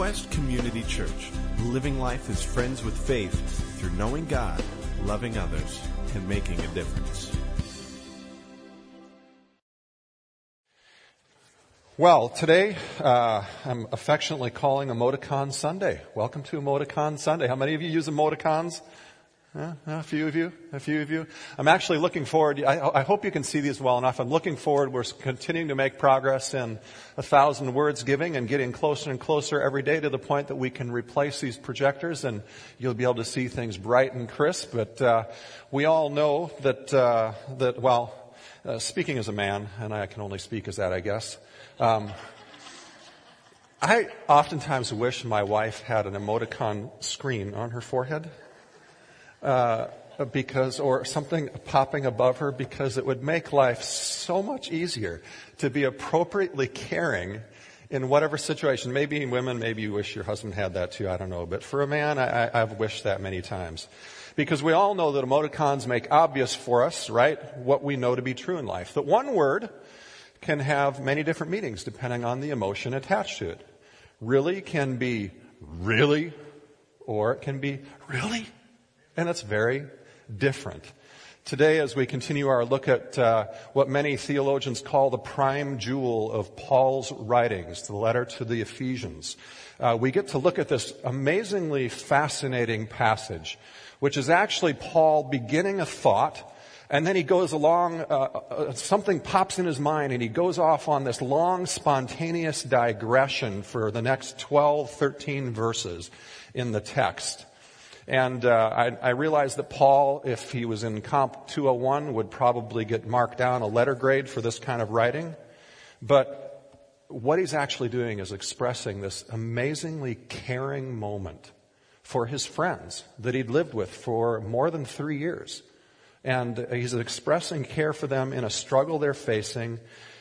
Quest Community Church, living life as friends with faith through knowing God, loving others, and making a difference. Well, today uh, I'm affectionately calling Emoticon Sunday. Welcome to Emoticon Sunday. How many of you use emoticons? A few of you, a few of you. I'm actually looking forward. I, I, hope you can see these well enough. I'm looking forward. We're continuing to make progress in a thousand words giving and getting closer and closer every day to the point that we can replace these projectors and you'll be able to see things bright and crisp. But uh, we all know that uh, that well, uh, speaking as a man, and I can only speak as that, I guess. Um, I oftentimes wish my wife had an emoticon screen on her forehead uh, because, or something popping above her because it would make life so much easier to be appropriately caring in whatever situation. Maybe women, maybe you wish your husband had that too, I don't know. But for a man, I, I've wished that many times. Because we all know that emoticons make obvious for us, right, what we know to be true in life. That one word can have many different meanings depending on the emotion attached to it. Really can be really, or it can be really and it's very different. Today, as we continue our look at uh, what many theologians call the prime jewel of Paul's writings, the letter to the Ephesians, uh, we get to look at this amazingly fascinating passage, which is actually Paul beginning a thought, and then he goes along, uh, uh something pops in his mind, and he goes off on this long, spontaneous digression for the next 12, 13 verses in the text. And uh, I, I realized that Paul, if he was in Comp 201, would probably get marked down a letter grade for this kind of writing. But what he's actually doing is expressing this amazingly caring moment for his friends that he'd lived with for more than three years. And he's expressing care for them in a struggle they're facing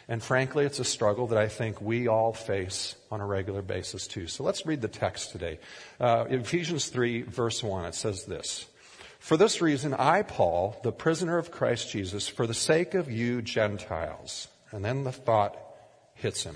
and frankly, it's a struggle that I think we all face on a regular basis too. So let's read the text today. Uh, Ephesians 3 verse 1, it says this. For this reason, I, Paul, the prisoner of Christ Jesus, for the sake of you Gentiles. And then the thought hits him.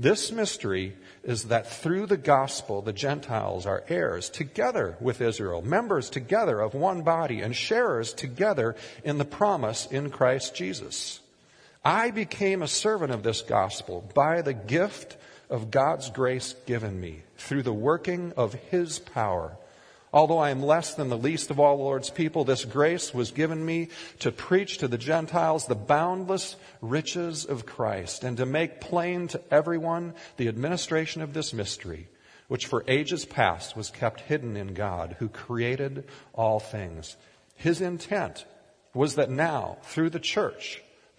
This mystery is that through the gospel, the Gentiles are heirs together with Israel, members together of one body, and sharers together in the promise in Christ Jesus. I became a servant of this gospel by the gift of God's grace given me through the working of His power. Although I am less than the least of all the Lord's people, this grace was given me to preach to the Gentiles the boundless riches of Christ and to make plain to everyone the administration of this mystery, which for ages past was kept hidden in God, who created all things. His intent was that now, through the church,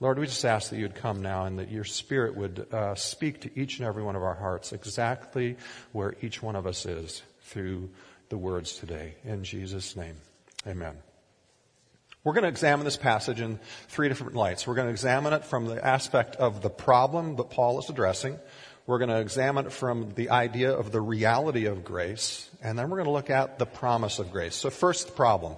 Lord, we just ask that you'd come now and that your Spirit would uh, speak to each and every one of our hearts exactly where each one of us is through the words today. In Jesus' name, amen. We're going to examine this passage in three different lights. We're going to examine it from the aspect of the problem that Paul is addressing. We're going to examine it from the idea of the reality of grace. And then we're going to look at the promise of grace. So first, the problem.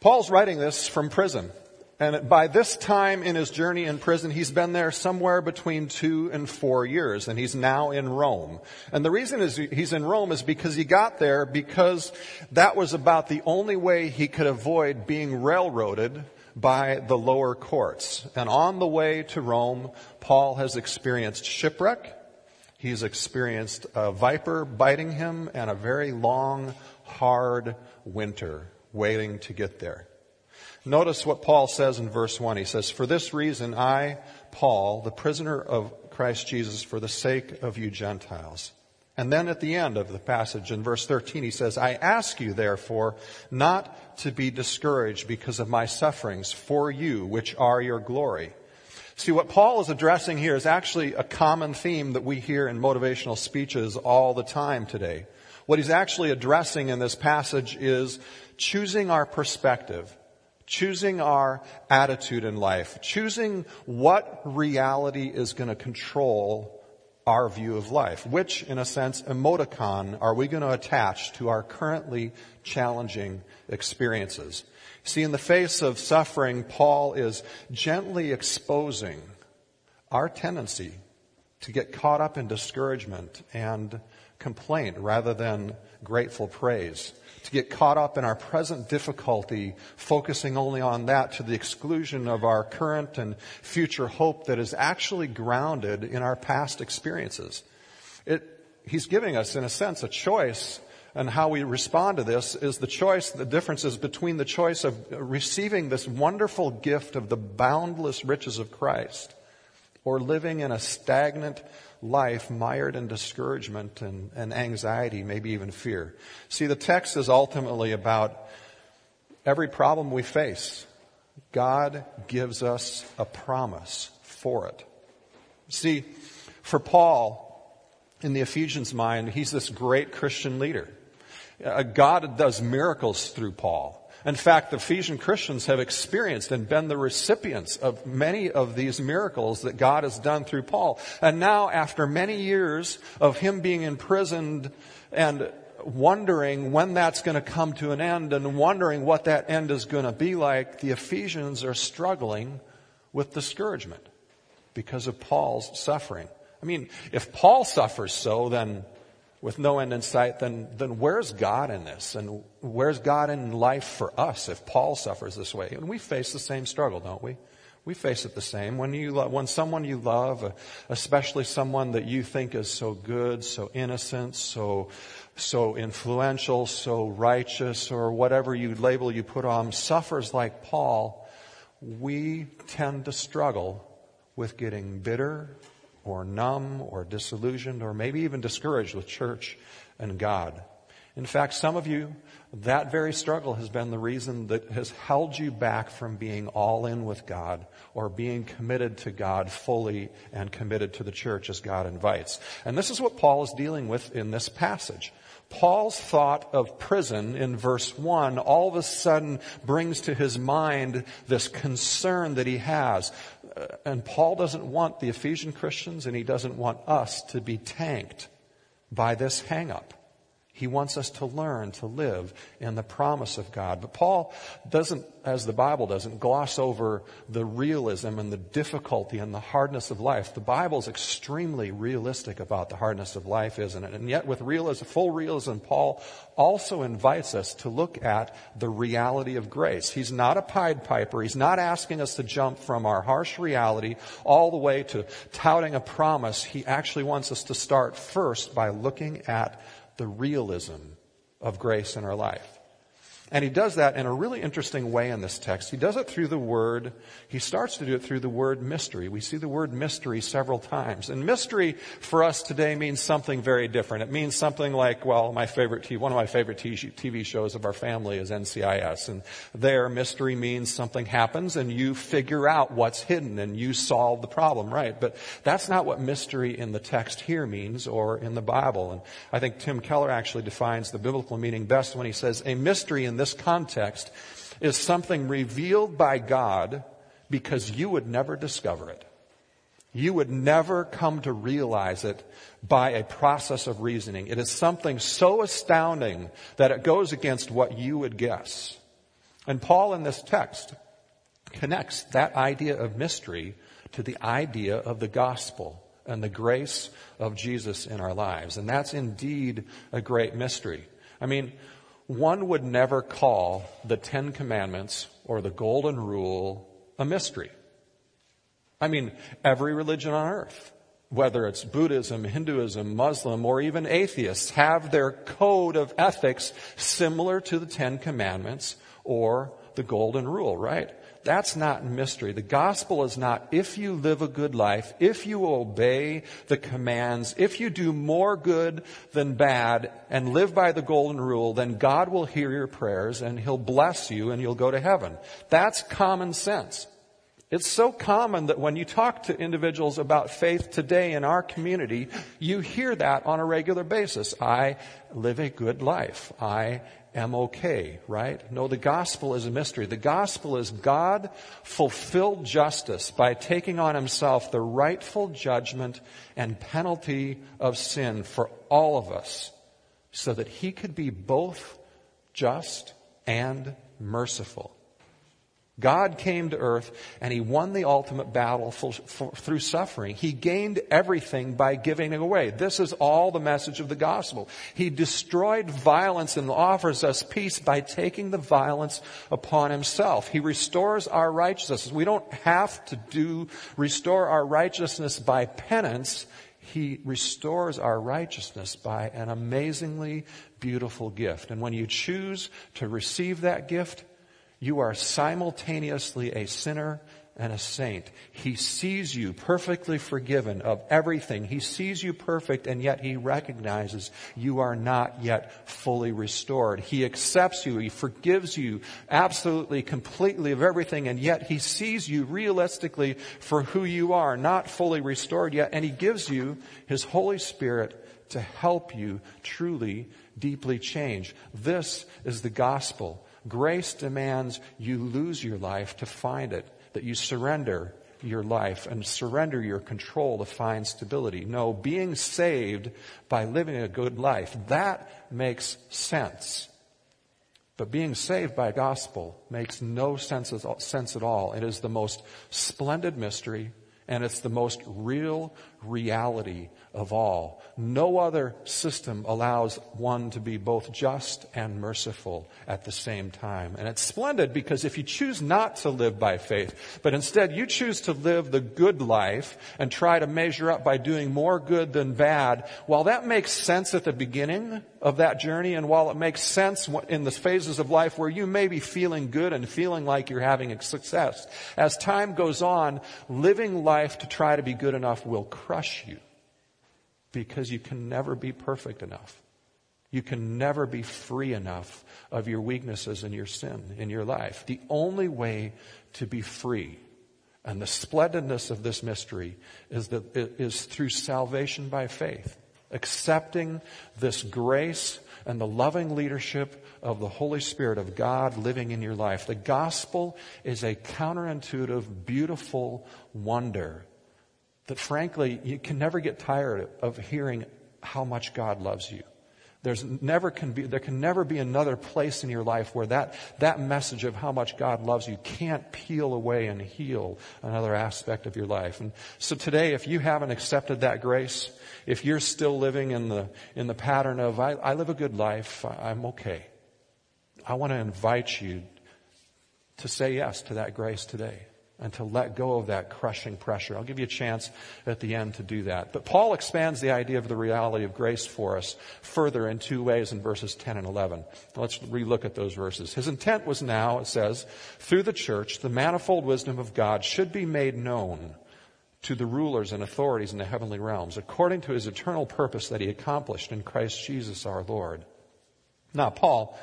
Paul's writing this from prison. And by this time in his journey in prison, he's been there somewhere between two and four years, and he's now in Rome. And the reason is he's in Rome is because he got there because that was about the only way he could avoid being railroaded by the lower courts. And on the way to Rome, Paul has experienced shipwreck. He's experienced a viper biting him and a very long, hard winter waiting to get there. Notice what Paul says in verse 1. He says, For this reason, I, Paul, the prisoner of Christ Jesus, for the sake of you Gentiles. And then at the end of the passage in verse 13, he says, I ask you, therefore, not to be discouraged because of my sufferings for you, which are your glory. See, what Paul is addressing here is actually a common theme that we hear in motivational speeches all the time today. What he's actually addressing in this passage is choosing our perspective choosing our attitude in life, choosing what reality is going to control our view of life. Which, in a sense, emoticon are we going to attach to our currently challenging experiences? See, in the face of suffering, Paul is gently exposing our tendency to get caught up in discouragement and complaint rather than grateful praise to get caught up in our present difficulty, focusing only on that to the exclusion of our current and future hope that is actually grounded in our past experiences. It, he's giving us, in a sense, a choice and how we respond to this is the choice, the difference is between the choice of receiving this wonderful gift of the boundless riches of Christ or living in a stagnant life mired in discouragement and, and anxiety, maybe even fear. See, the text is ultimately about every problem we face. God gives us a promise for it. See, for Paul, in the Ephesians mind, he's this great Christian leader. God does miracles through Paul. In fact, the Ephesian Christians have experienced and been the recipients of many of these miracles that God has done through Paul. And now, after many years of him being imprisoned and wondering when that's going to come to an end and wondering what that end is going to be like, the Ephesians are struggling with discouragement because of Paul's suffering. I mean, if Paul suffers so, then with no end in sight, then, then where's God in this? And where's God in life for us if Paul suffers this way? And we face the same struggle, don't we? We face it the same. When you lo- when someone you love, uh, especially someone that you think is so good, so innocent, so so influential, so righteous, or whatever you label you put on, suffers like Paul, we tend to struggle with getting bitter or numb or disillusioned or maybe even discouraged with church and God. In fact, some of you, that very struggle has been the reason that has held you back from being all in with God or being committed to God fully and committed to the church as God invites. And this is what Paul is dealing with in this passage. Paul's thought of prison in verse 1 all of a sudden brings to his mind this concern that he has. Uh, and Paul doesn't want the Ephesian Christians and he doesn't want us to be tanked by this hangup. He wants us to learn to live in the promise of God. But Paul doesn't, as the Bible doesn't, gloss over the realism and the difficulty and the hardness of life. The Bible is extremely realistic about the hardness of life, isn't it? And yet with realism, full realism, Paul also invites us to look at the reality of grace. He's not a Pied Piper. He's not asking us to jump from our harsh reality all the way to touting a promise. He actually wants us to start first by looking at the realism of grace in our life. And he does that in a really interesting way in this text. He does it through the word, he starts to do it through the word mystery. We see the word mystery several times. And mystery for us today means something very different. It means something like, well, my favorite one of my favorite TV shows of our family is NCIS. And there, mystery means something happens and you figure out what's hidden and you solve the problem, right? But that's not what mystery in the text here means or in the Bible. And I think Tim Keller actually defines the biblical meaning best when he says, a mystery in this context is something revealed by God because you would never discover it. You would never come to realize it by a process of reasoning. It is something so astounding that it goes against what you would guess. And Paul in this text connects that idea of mystery to the idea of the gospel and the grace of Jesus in our lives. And that's indeed a great mystery. I mean, one would never call the Ten Commandments or the Golden Rule a mystery. I mean, every religion on earth, whether it's Buddhism, Hinduism, Muslim, or even atheists, have their code of ethics similar to the Ten Commandments or the golden rule, right? That's not mystery. The gospel is not if you live a good life, if you obey the commands, if you do more good than bad and live by the golden rule, then God will hear your prayers and he'll bless you and you'll go to heaven. That's common sense. It's so common that when you talk to individuals about faith today in our community, you hear that on a regular basis. I live a good life. I am okay, right? No, the gospel is a mystery. The gospel is God fulfilled justice by taking on himself the rightful judgment and penalty of sin for all of us so that he could be both just and merciful. God came to earth and he won the ultimate battle for, for, through suffering. He gained everything by giving it away. This is all the message of the gospel. He destroyed violence and offers us peace by taking the violence upon himself. He restores our righteousness. We don't have to do, restore our righteousness by penance. He restores our righteousness by an amazingly beautiful gift. And when you choose to receive that gift, you are simultaneously a sinner and a saint. He sees you perfectly forgiven of everything. He sees you perfect and yet he recognizes you are not yet fully restored. He accepts you. He forgives you absolutely, completely of everything and yet he sees you realistically for who you are, not fully restored yet. And he gives you his Holy Spirit to help you truly, deeply change. This is the gospel. Grace demands you lose your life to find it, that you surrender your life and surrender your control to find stability. No, being saved by living a good life, that makes sense. But being saved by gospel makes no sense, at all. It is the most splendid mystery and it's the most real reality of all. No other system allows one to be both just and merciful at the same time. And it's splendid because if you choose not to live by faith, but instead you choose to live the good life and try to measure up by doing more good than bad, while that makes sense at the beginning of that journey and while it makes sense in the phases of life where you may be feeling good and feeling like you're having success, as time goes on, living life to try to be good enough will crush you because you can never be perfect enough. You can never be free enough of your weaknesses and your sin in your life. The only way to be free and the splendidness of this mystery is that it is through salvation by faith, accepting this grace and the loving leadership of the Holy Spirit of God living in your life. The gospel is a counterintuitive, beautiful wonder that frankly, you can never get tired of hearing how much God loves you. There's never can be, there can never be another place in your life where that, that message of how much God loves you can't peel away and heal another aspect of your life. And so today, if you haven't accepted that grace, if you're still living in the, in the pattern of, I, I live a good life, I'm okay. I want to invite you to say yes to that grace today and to let go of that crushing pressure. I'll give you a chance at the end to do that. But Paul expands the idea of the reality of grace for us further in two ways in verses 10 and 11. Let's relook at those verses. His intent was now, it says, through the church, the manifold wisdom of God should be made known to the rulers and authorities in the heavenly realms, according to his eternal purpose that he accomplished in Christ Jesus our Lord. Now, Paul,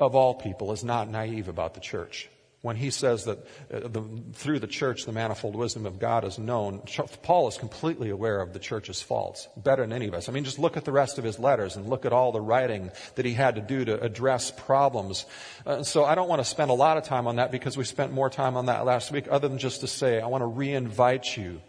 of all people, is not naive about the church when he says that uh, the, through the church the manifold wisdom of God is known, Paul is completely aware of the church's faults, better than any of us. I mean, just look at the rest of his letters and look at all the writing that he had to do to address problems. Uh, so I don't want to spend a lot of time on that because we spent more time on that last week, other than just to say, I want to re-invite you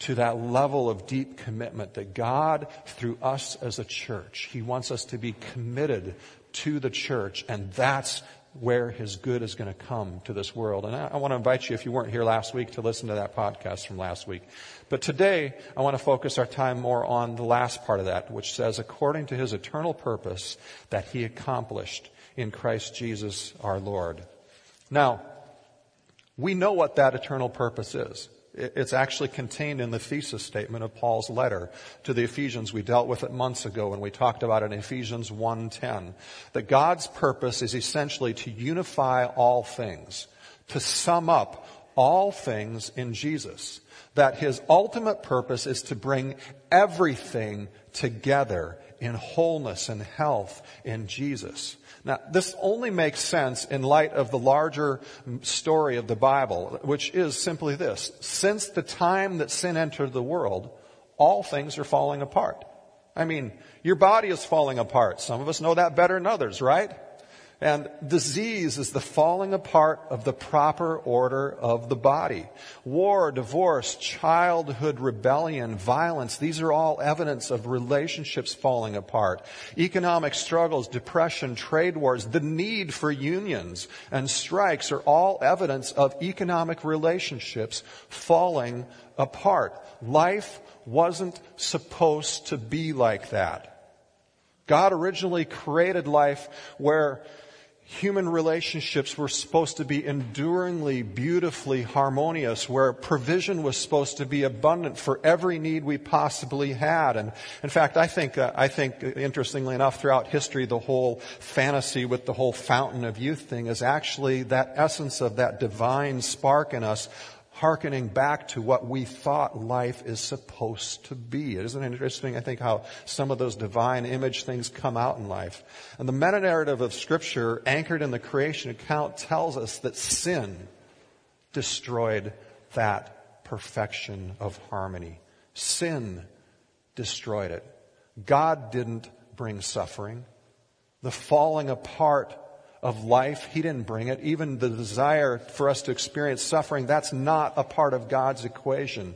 to that level of deep commitment that God, through us as a church, He wants us to be committed to the church, and that's where his good is going to come to this world. And I, I, want to invite you, if you weren't here last week, to listen to that podcast from last week. But today, I want to focus our time more on the last part of that, which says, according to his eternal purpose that he accomplished in Christ Jesus our Lord. Now, we know what that eternal purpose is. It's actually contained in the thesis statement of Paul's letter to the Ephesians. We dealt with it months ago when we talked about it in Ephesians 1:10. That God's purpose is essentially to unify all things, to sum up all things in Jesus. That his ultimate purpose is to bring everything together in wholeness and health in Jesus. Now, this only makes sense in light of the larger story of the Bible, which is simply this. Since the time that sin entered the world, all things are falling apart. I mean, your body is falling apart. Some of us know that better than others, right? And disease is the falling apart of the proper order of the body. War, divorce, childhood rebellion, violence, these are all evidence of relationships falling apart. Economic struggles, depression, trade wars, the need for unions and strikes are all evidence of economic relationships falling apart. Life wasn't supposed to be like that. God originally created life where human relationships were supposed to be enduringly, beautifully harmonious, where provision was supposed to be abundant for every need we possibly had. And in fact, I think, uh, I think, interestingly enough, throughout history, the whole fantasy with the whole fountain of youth thing is actually that essence of that divine spark in us hearkening back to what we thought life is supposed to be. Isn't it interesting, I think, how some of those divine image things come out in life? And the meta narrative of Scripture, anchored in the creation account, tells us that sin destroyed that perfection of harmony. Sin destroyed it. God didn't bring suffering. The falling apart of life. He didn't bring it. Even the desire for us to experience suffering, that's not a part of God's equation.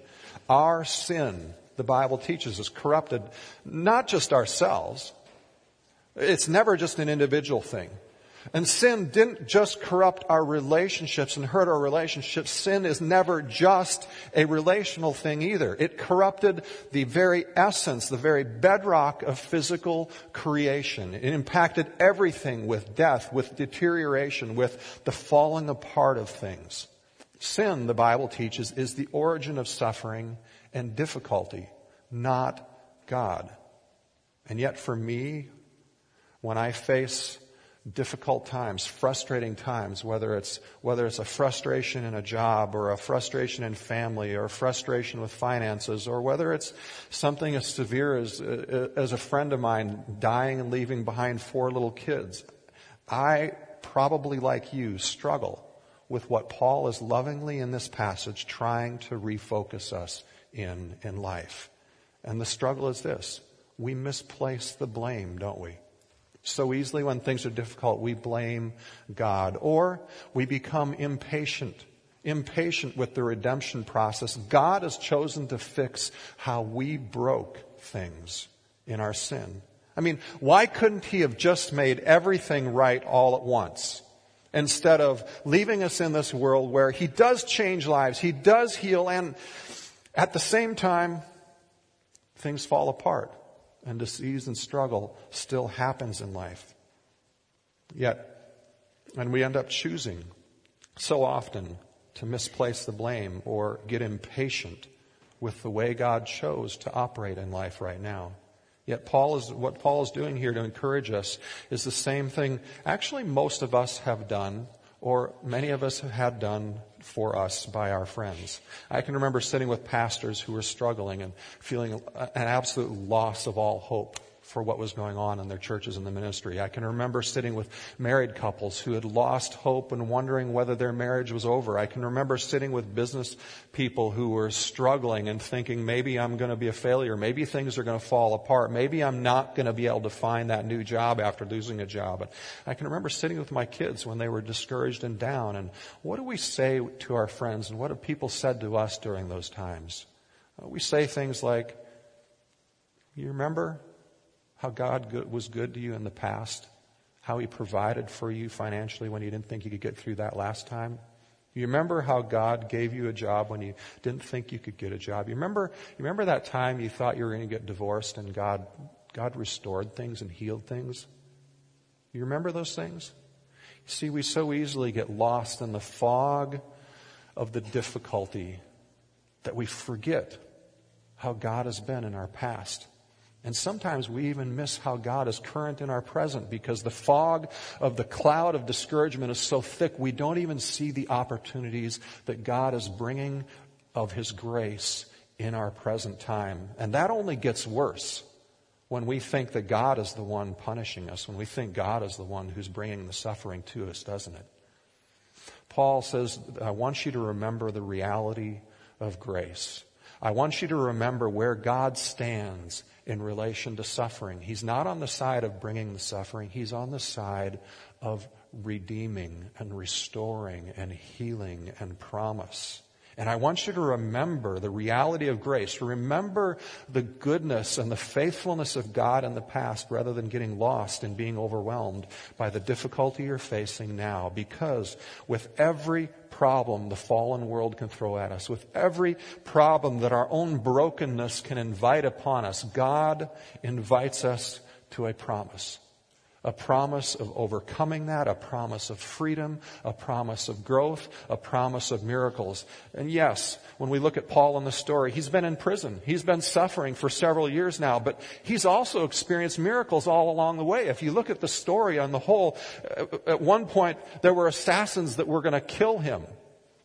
Our sin, the Bible teaches us, corrupted not just ourselves. It's never just an individual thing. And sin didn't just corrupt our relationships and hurt our relationships. Sin is never just a relational thing either. It corrupted the very essence, the very bedrock of physical creation. It impacted everything with death, with deterioration, with the falling apart of things. Sin, the Bible teaches, is the origin of suffering and difficulty, not God. And yet for me, when I face difficult times, frustrating times, whether it's, whether it's a frustration in a job or a frustration in family or a frustration with finances or whether it's something as severe as, uh, as a friend of mine dying and leaving behind four little kids. I probably like you struggle with what Paul is lovingly in this passage trying to refocus us in, in life. And the struggle is this. We misplace the blame, don't we? So easily when things are difficult, we blame God or we become impatient, impatient with the redemption process. God has chosen to fix how we broke things in our sin. I mean, why couldn't he have just made everything right all at once? Instead of leaving us in this world where he does change lives, he does heal, and at the same time, things fall apart and disease and struggle still happens in life. Yet, and we end up choosing so often to misplace the blame or get impatient with the way God chose to operate in life right now. Yet Paul is, what Paul is doing here to encourage us is the same thing actually most of us have done or many of us have had done for us by our friends. I can remember sitting with pastors who were struggling and feeling an absolute loss of all hope for what was going on in their churches and the ministry. I can remember sitting with married couples who had lost hope and wondering whether their marriage was over. I can remember sitting with business people who were struggling and thinking maybe I'm going to be a failure. Maybe things are going to fall apart. Maybe I'm not going to be able to find that new job after losing a job. And I can remember sitting with my kids when they were discouraged and down and what do we say to our friends and what have people said to us during those times? We say things like, you remember how God was good to you in the past, how He provided for you financially when you didn't think you could get through that last time. You remember how God gave you a job when you didn't think you could get a job. You remember, you remember that time you thought you were going to get divorced and God, God restored things and healed things? You remember those things? See, we so easily get lost in the fog of the difficulty that we forget how God has been in our past. And sometimes we even miss how God is current in our present because the fog of the cloud of discouragement is so thick we don't even see the opportunities that God is bringing of His grace in our present time. And that only gets worse when we think that God is the one punishing us, when we think God is the one who's bringing the suffering to us, doesn't it? Paul says, I want you to remember the reality of grace. I want you to remember where God stands in relation to suffering. He's not on the side of bringing the suffering, He's on the side of redeeming and restoring and healing and promise. And I want you to remember the reality of grace. Remember the goodness and the faithfulness of God in the past rather than getting lost and being overwhelmed by the difficulty you're facing now. Because with every problem the fallen world can throw at us, with every problem that our own brokenness can invite upon us, God invites us to a promise a promise of overcoming that, a promise of freedom, a promise of growth, a promise of miracles. And yes, when we look at Paul in the story, he's been in prison. He's been suffering for several years now, but he's also experienced miracles all along the way. If you look at the story on the whole, uh, at one point there were assassins that were going to kill him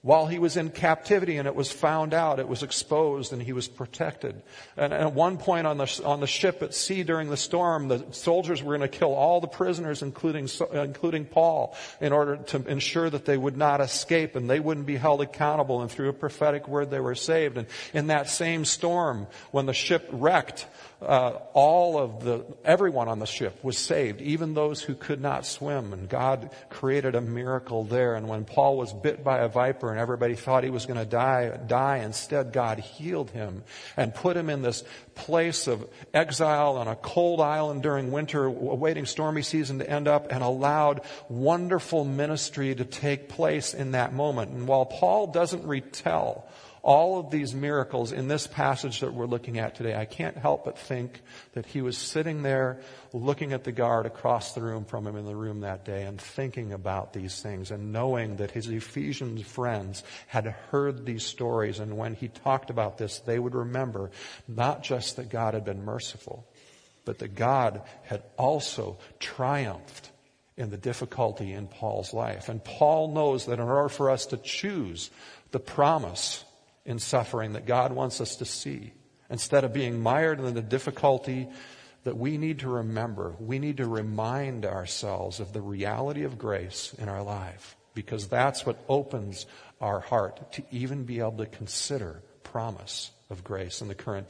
while he was in captivity and it was found out, it was exposed and he was protected. And at one point on the, on the ship at sea during the storm, the soldiers were going to kill all the prisoners, including, including Paul, in order to ensure that they would not escape and they wouldn't be held accountable. And through a prophetic word, they were saved. And in that same storm, when the ship wrecked, uh, all of the, everyone on the ship was saved, even those who could not swim. And God created a miracle there. And when Paul was bit by a viper and everybody thought he was going to die, die, instead God healed him and put him in this place of exile on a cold island during winter, awaiting stormy season to end up, and allowed wonderful ministry to take place in that moment. And while Paul doesn't retell all of these miracles in this passage that we're looking at today, I can't help but think that he was sitting there looking at the guard across the room from him in the room that day and thinking about these things and knowing that his Ephesian friends had heard these stories. And when he talked about this, they would remember not just that God had been merciful, but that God had also triumphed in the difficulty in Paul's life. And Paul knows that in order for us to choose the promise in suffering that God wants us to see. Instead of being mired in the difficulty that we need to remember, we need to remind ourselves of the reality of grace in our life because that's what opens our heart to even be able to consider promise of grace in the current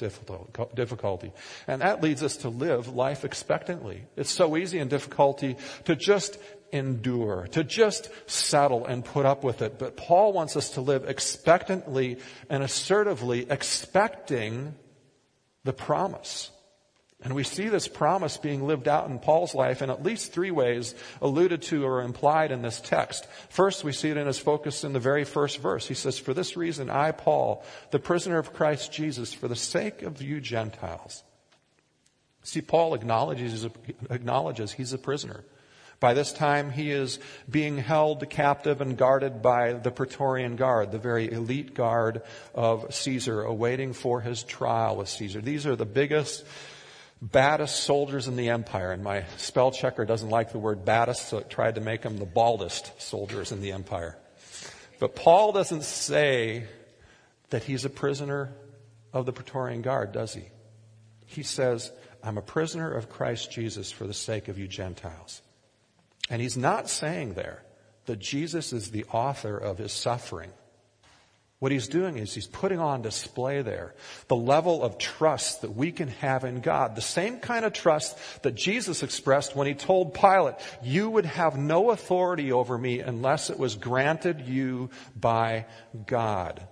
difficulty. And that leads us to live life expectantly. It's so easy in difficulty to just endure, to just settle and put up with it. But Paul wants us to live expectantly and assertively expecting the promise. And we see this promise being lived out in Paul's life in at least three ways alluded to or implied in this text. First, we see it in his focus in the very first verse. He says, For this reason, I, Paul, the prisoner of Christ Jesus, for the sake of you Gentiles. See, Paul acknowledges, acknowledges he's a prisoner. By this time, he is being held captive and guarded by the Praetorian Guard, the very elite guard of Caesar, awaiting for his trial with Caesar. These are the biggest, baddest soldiers in the empire. And my spell checker doesn't like the word baddest, so it tried to make them the baldest soldiers in the empire. But Paul doesn't say that he's a prisoner of the Praetorian Guard, does he? He says, I'm a prisoner of Christ Jesus for the sake of you Gentiles. And he's not saying there that Jesus is the author of his suffering. What he's doing is he's putting on display there the level of trust that we can have in God. The same kind of trust that Jesus expressed when he told Pilate, you would have no authority over me unless it was granted you by God.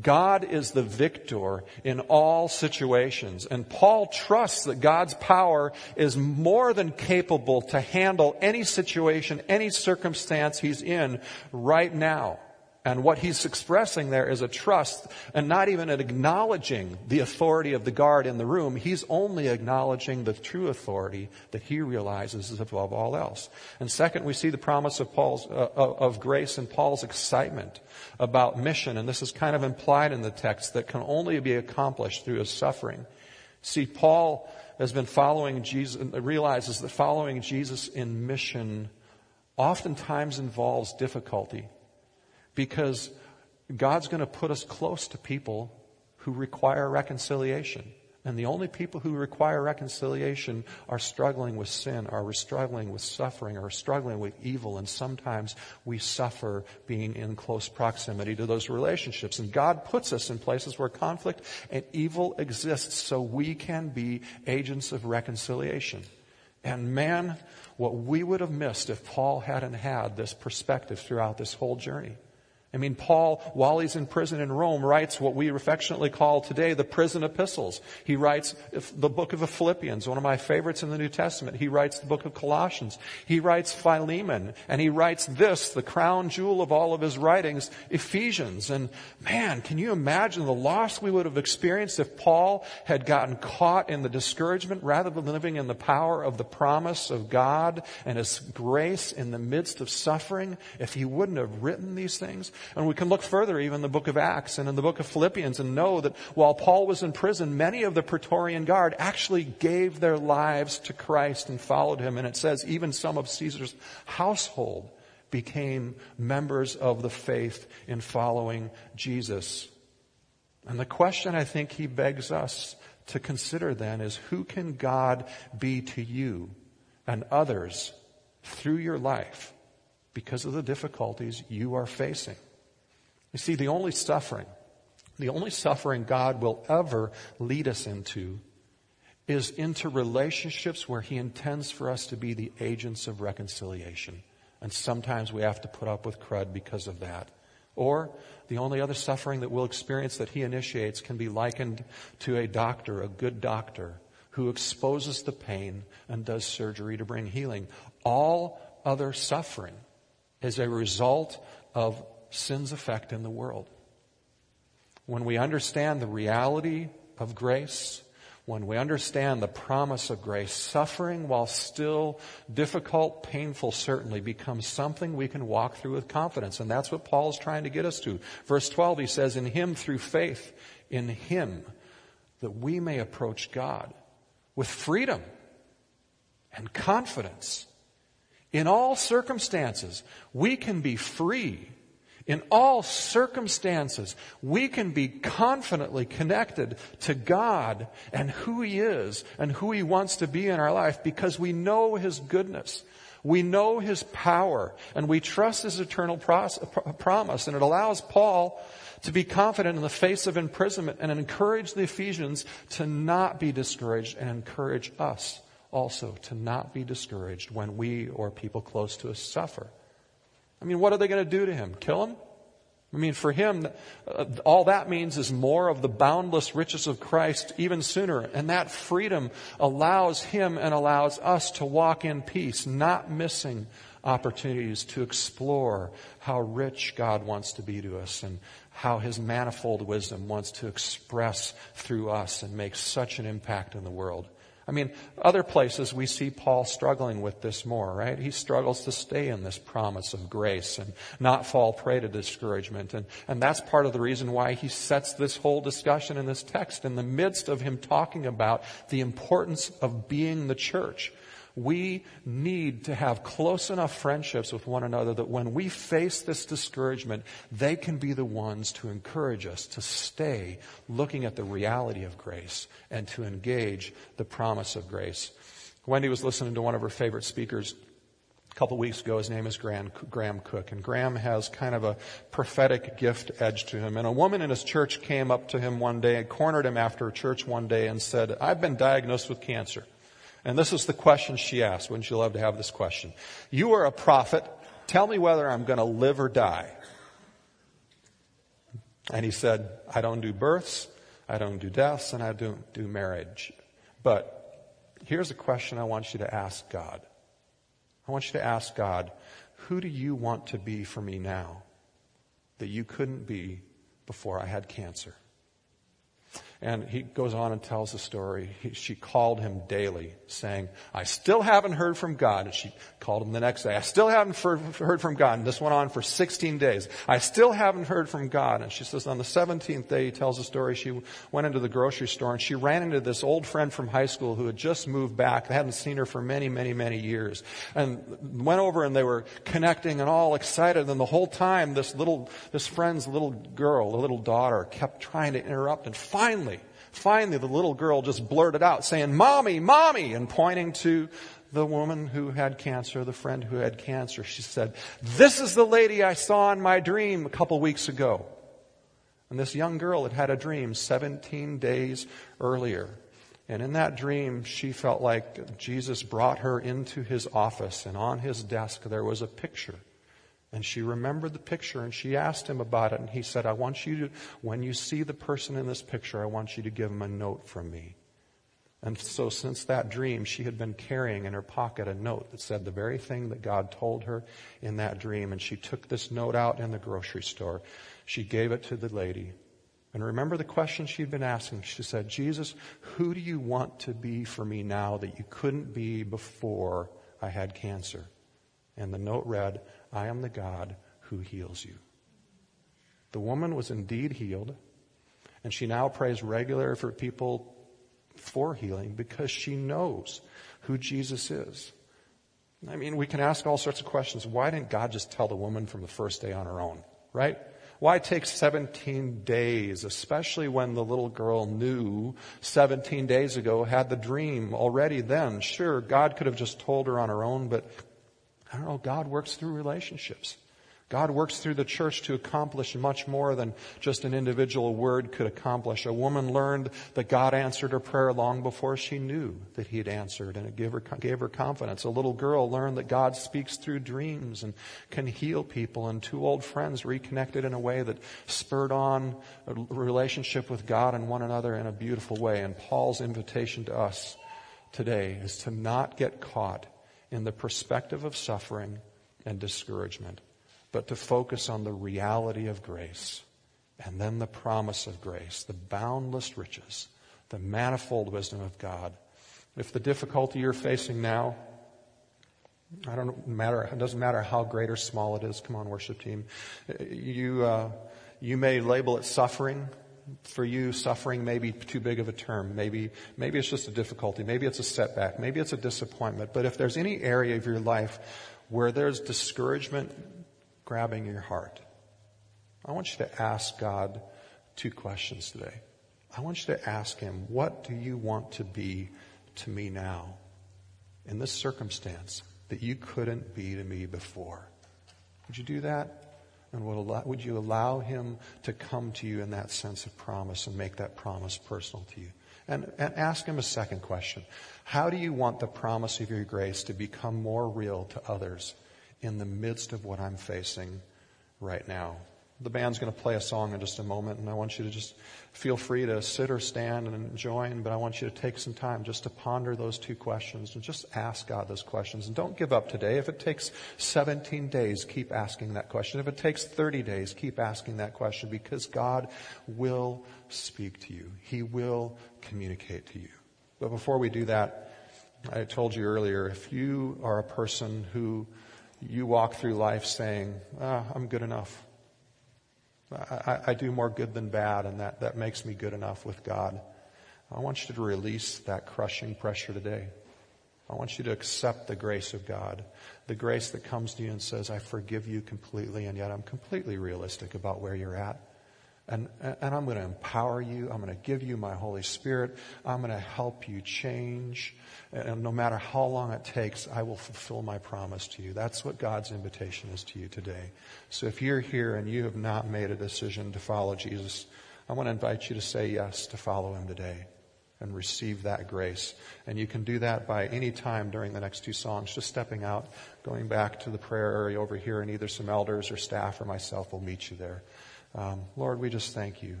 God is the victor in all situations. And Paul trusts that God's power is more than capable to handle any situation, any circumstance he's in right now. And what he's expressing there is a trust and not even an acknowledging the authority of the guard in the room. He's only acknowledging the true authority that he realizes is above all else. And second, we see the promise of Paul's, uh, of grace and Paul's excitement about mission. And this is kind of implied in the text that can only be accomplished through his suffering. See, Paul has been following Jesus, and realizes that following Jesus in mission oftentimes involves difficulty because God's going to put us close to people who require reconciliation. And the only people who require reconciliation are struggling with sin, are struggling with suffering, are struggling with evil, and sometimes we suffer being in close proximity to those relationships. And God puts us in places where conflict and evil exists so we can be agents of reconciliation. And man, what we would have missed if Paul hadn't had this perspective throughout this whole journey. I mean, Paul, while he's in prison in Rome, writes what we affectionately call today the prison epistles. He writes the book of the Philippians, one of my favorites in the New Testament. He writes the book of Colossians. He writes Philemon. And he writes this, the crown jewel of all of his writings, Ephesians. And man, can you imagine the loss we would have experienced if Paul had gotten caught in the discouragement rather than living in the power of the promise of God and his grace in the midst of suffering if he wouldn't have written these things? And we can look further even in the book of Acts and in the book of Philippians and know that while Paul was in prison, many of the Praetorian Guard actually gave their lives to Christ and followed him. And it says even some of Caesar's household became members of the faith in following Jesus. And the question I think he begs us to consider then is who can God be to you and others through your life because of the difficulties you are facing? You see, the only suffering, the only suffering God will ever lead us into is into relationships where He intends for us to be the agents of reconciliation. And sometimes we have to put up with crud because of that. Or the only other suffering that we'll experience that He initiates can be likened to a doctor, a good doctor, who exposes the pain and does surgery to bring healing. All other suffering is a result of sin's effect in the world. When we understand the reality of grace, when we understand the promise of grace, suffering, while still difficult, painful, certainly becomes something we can walk through with confidence. And that's what Paul is trying to get us to. Verse 12, he says, In him, through faith, in him, that we may approach God with freedom and confidence. In all circumstances, we can be free in all circumstances, we can be confidently connected to God and who He is and who He wants to be in our life because we know His goodness. We know His power and we trust His eternal promise. And it allows Paul to be confident in the face of imprisonment and encourage the Ephesians to not be discouraged and encourage us also to not be discouraged when we or people close to us suffer. I mean, what are they going to do to him? Kill him? I mean, for him, uh, all that means is more of the boundless riches of Christ even sooner. And that freedom allows him and allows us to walk in peace, not missing opportunities to explore how rich God wants to be to us and how his manifold wisdom wants to express through us and make such an impact in the world. I mean, other places we see Paul struggling with this more, right? He struggles to stay in this promise of grace and not fall prey to discouragement. And, and that's part of the reason why he sets this whole discussion in this text in the midst of him talking about the importance of being the church. We need to have close enough friendships with one another that when we face this discouragement, they can be the ones to encourage us to stay looking at the reality of grace and to engage the promise of grace. Wendy was listening to one of her favorite speakers a couple weeks ago. His name is Graham, Graham Cooke, and Graham has kind of a prophetic gift edge to him. And a woman in his church came up to him one day and cornered him after church one day and said, I've been diagnosed with cancer. And this is the question she asked. Wouldn't you love to have this question? You are a prophet. Tell me whether I'm going to live or die. And he said, I don't do births, I don't do deaths, and I don't do marriage. But here's a question I want you to ask God. I want you to ask God, who do you want to be for me now? that you couldn't be before I had cancer. And he goes on and tells the story. He, she called him daily, saying, I still haven't heard from God. And she called him the next day. I still haven't heard from God. And this went on for 16 days. I still haven't heard from God. And she says, on the 17th day, he tells the story, she went into the grocery store and she ran into this old friend from high school who had just moved back. They hadn't seen her for many, many, many years. And went over and they were connecting and all excited. And the whole time, this little, this friend's little girl, the little daughter, kept trying to interrupt. And finally, Finally, the little girl just blurted out saying, Mommy, Mommy, and pointing to the woman who had cancer, the friend who had cancer. She said, This is the lady I saw in my dream a couple weeks ago. And this young girl had had a dream 17 days earlier. And in that dream, she felt like Jesus brought her into his office, and on his desk there was a picture and she remembered the picture and she asked him about it. And he said, I want you to, when you see the person in this picture, I want you to give him a note from me. And so since that dream, she had been carrying in her pocket a note that said the very thing that God told her in that dream. And she took this note out in the grocery store. She gave it to the lady. And remember the question she'd been asking. She said, Jesus, who do you want to be for me now that you couldn't be before I had cancer? And the note read, I am the God who heals you. The woman was indeed healed, and she now prays regularly for people for healing because she knows who Jesus is. I mean, we can ask all sorts of questions. Why didn't God just tell the woman from the first day on her own, right? Why take 17 days, especially when the little girl knew 17 days ago, had the dream already then? Sure, God could have just told her on her own, but I don't know, God works through relationships. God works through the church to accomplish much more than just an individual word could accomplish. A woman learned that God answered her prayer long before she knew that He had answered, and it gave her, gave her confidence. A little girl learned that God speaks through dreams and can heal people, and two old friends reconnected in a way that spurred on a relationship with God and one another in a beautiful way. And Paul's invitation to us today is to not get caught in the perspective of suffering and discouragement, but to focus on the reality of grace and then the promise of grace, the boundless riches, the manifold wisdom of God. If the difficulty you're facing now, I don't matter, it doesn't matter how great or small it is. Come on, worship team. You, uh, you may label it suffering for you, suffering may be too big of a term. Maybe, maybe it's just a difficulty. Maybe it's a setback. Maybe it's a disappointment. But if there's any area of your life where there's discouragement grabbing your heart, I want you to ask God two questions today. I want you to ask Him, what do you want to be to me now in this circumstance that you couldn't be to me before? Would you do that? And would you allow him to come to you in that sense of promise and make that promise personal to you? And, and ask him a second question. How do you want the promise of your grace to become more real to others in the midst of what I'm facing right now? The band's going to play a song in just a moment, and I want you to just feel free to sit or stand and join, but I want you to take some time just to ponder those two questions and just ask God those questions. And don't give up today. If it takes 17 days, keep asking that question. If it takes 30 days, keep asking that question because God will speak to you. He will communicate to you. But before we do that, I told you earlier, if you are a person who you walk through life saying, ah, I'm good enough. I, I, do more good than bad, and that, that makes me good enough with God. I want you to release that crushing pressure today. I want you to accept the grace of God, the grace that comes to you and says, I forgive you completely, and yet I'm completely realistic about where you're at. And, and I'm going to empower you. I'm going to give you my Holy Spirit. I'm going to help you change. And no matter how long it takes, I will fulfill my promise to you. That's what God's invitation is to you today. So if you're here and you have not made a decision to follow Jesus, I want to invite you to say yes to follow him today and receive that grace. And you can do that by any time during the next two songs, just stepping out, going back to the prayer area over here, and either some elders or staff or myself will meet you there. Um, Lord, we just thank you.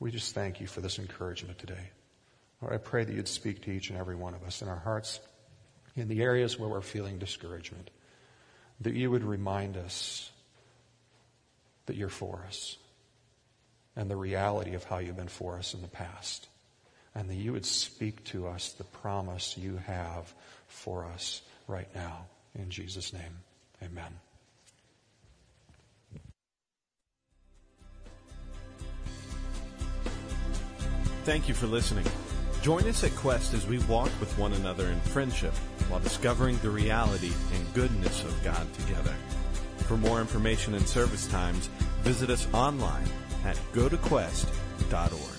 We just thank you for this encouragement today. Lord, I pray that you'd speak to each and every one of us in our hearts in the areas where we're feeling discouragement, that you would remind us that you're for us and the reality of how you've been for us in the past. And that you would speak to us the promise you have for us right now. In Jesus' name, amen. Thank you for listening. Join us at Quest as we walk with one another in friendship while discovering the reality and goodness of God together. For more information and service times, visit us online at gotoquest.org.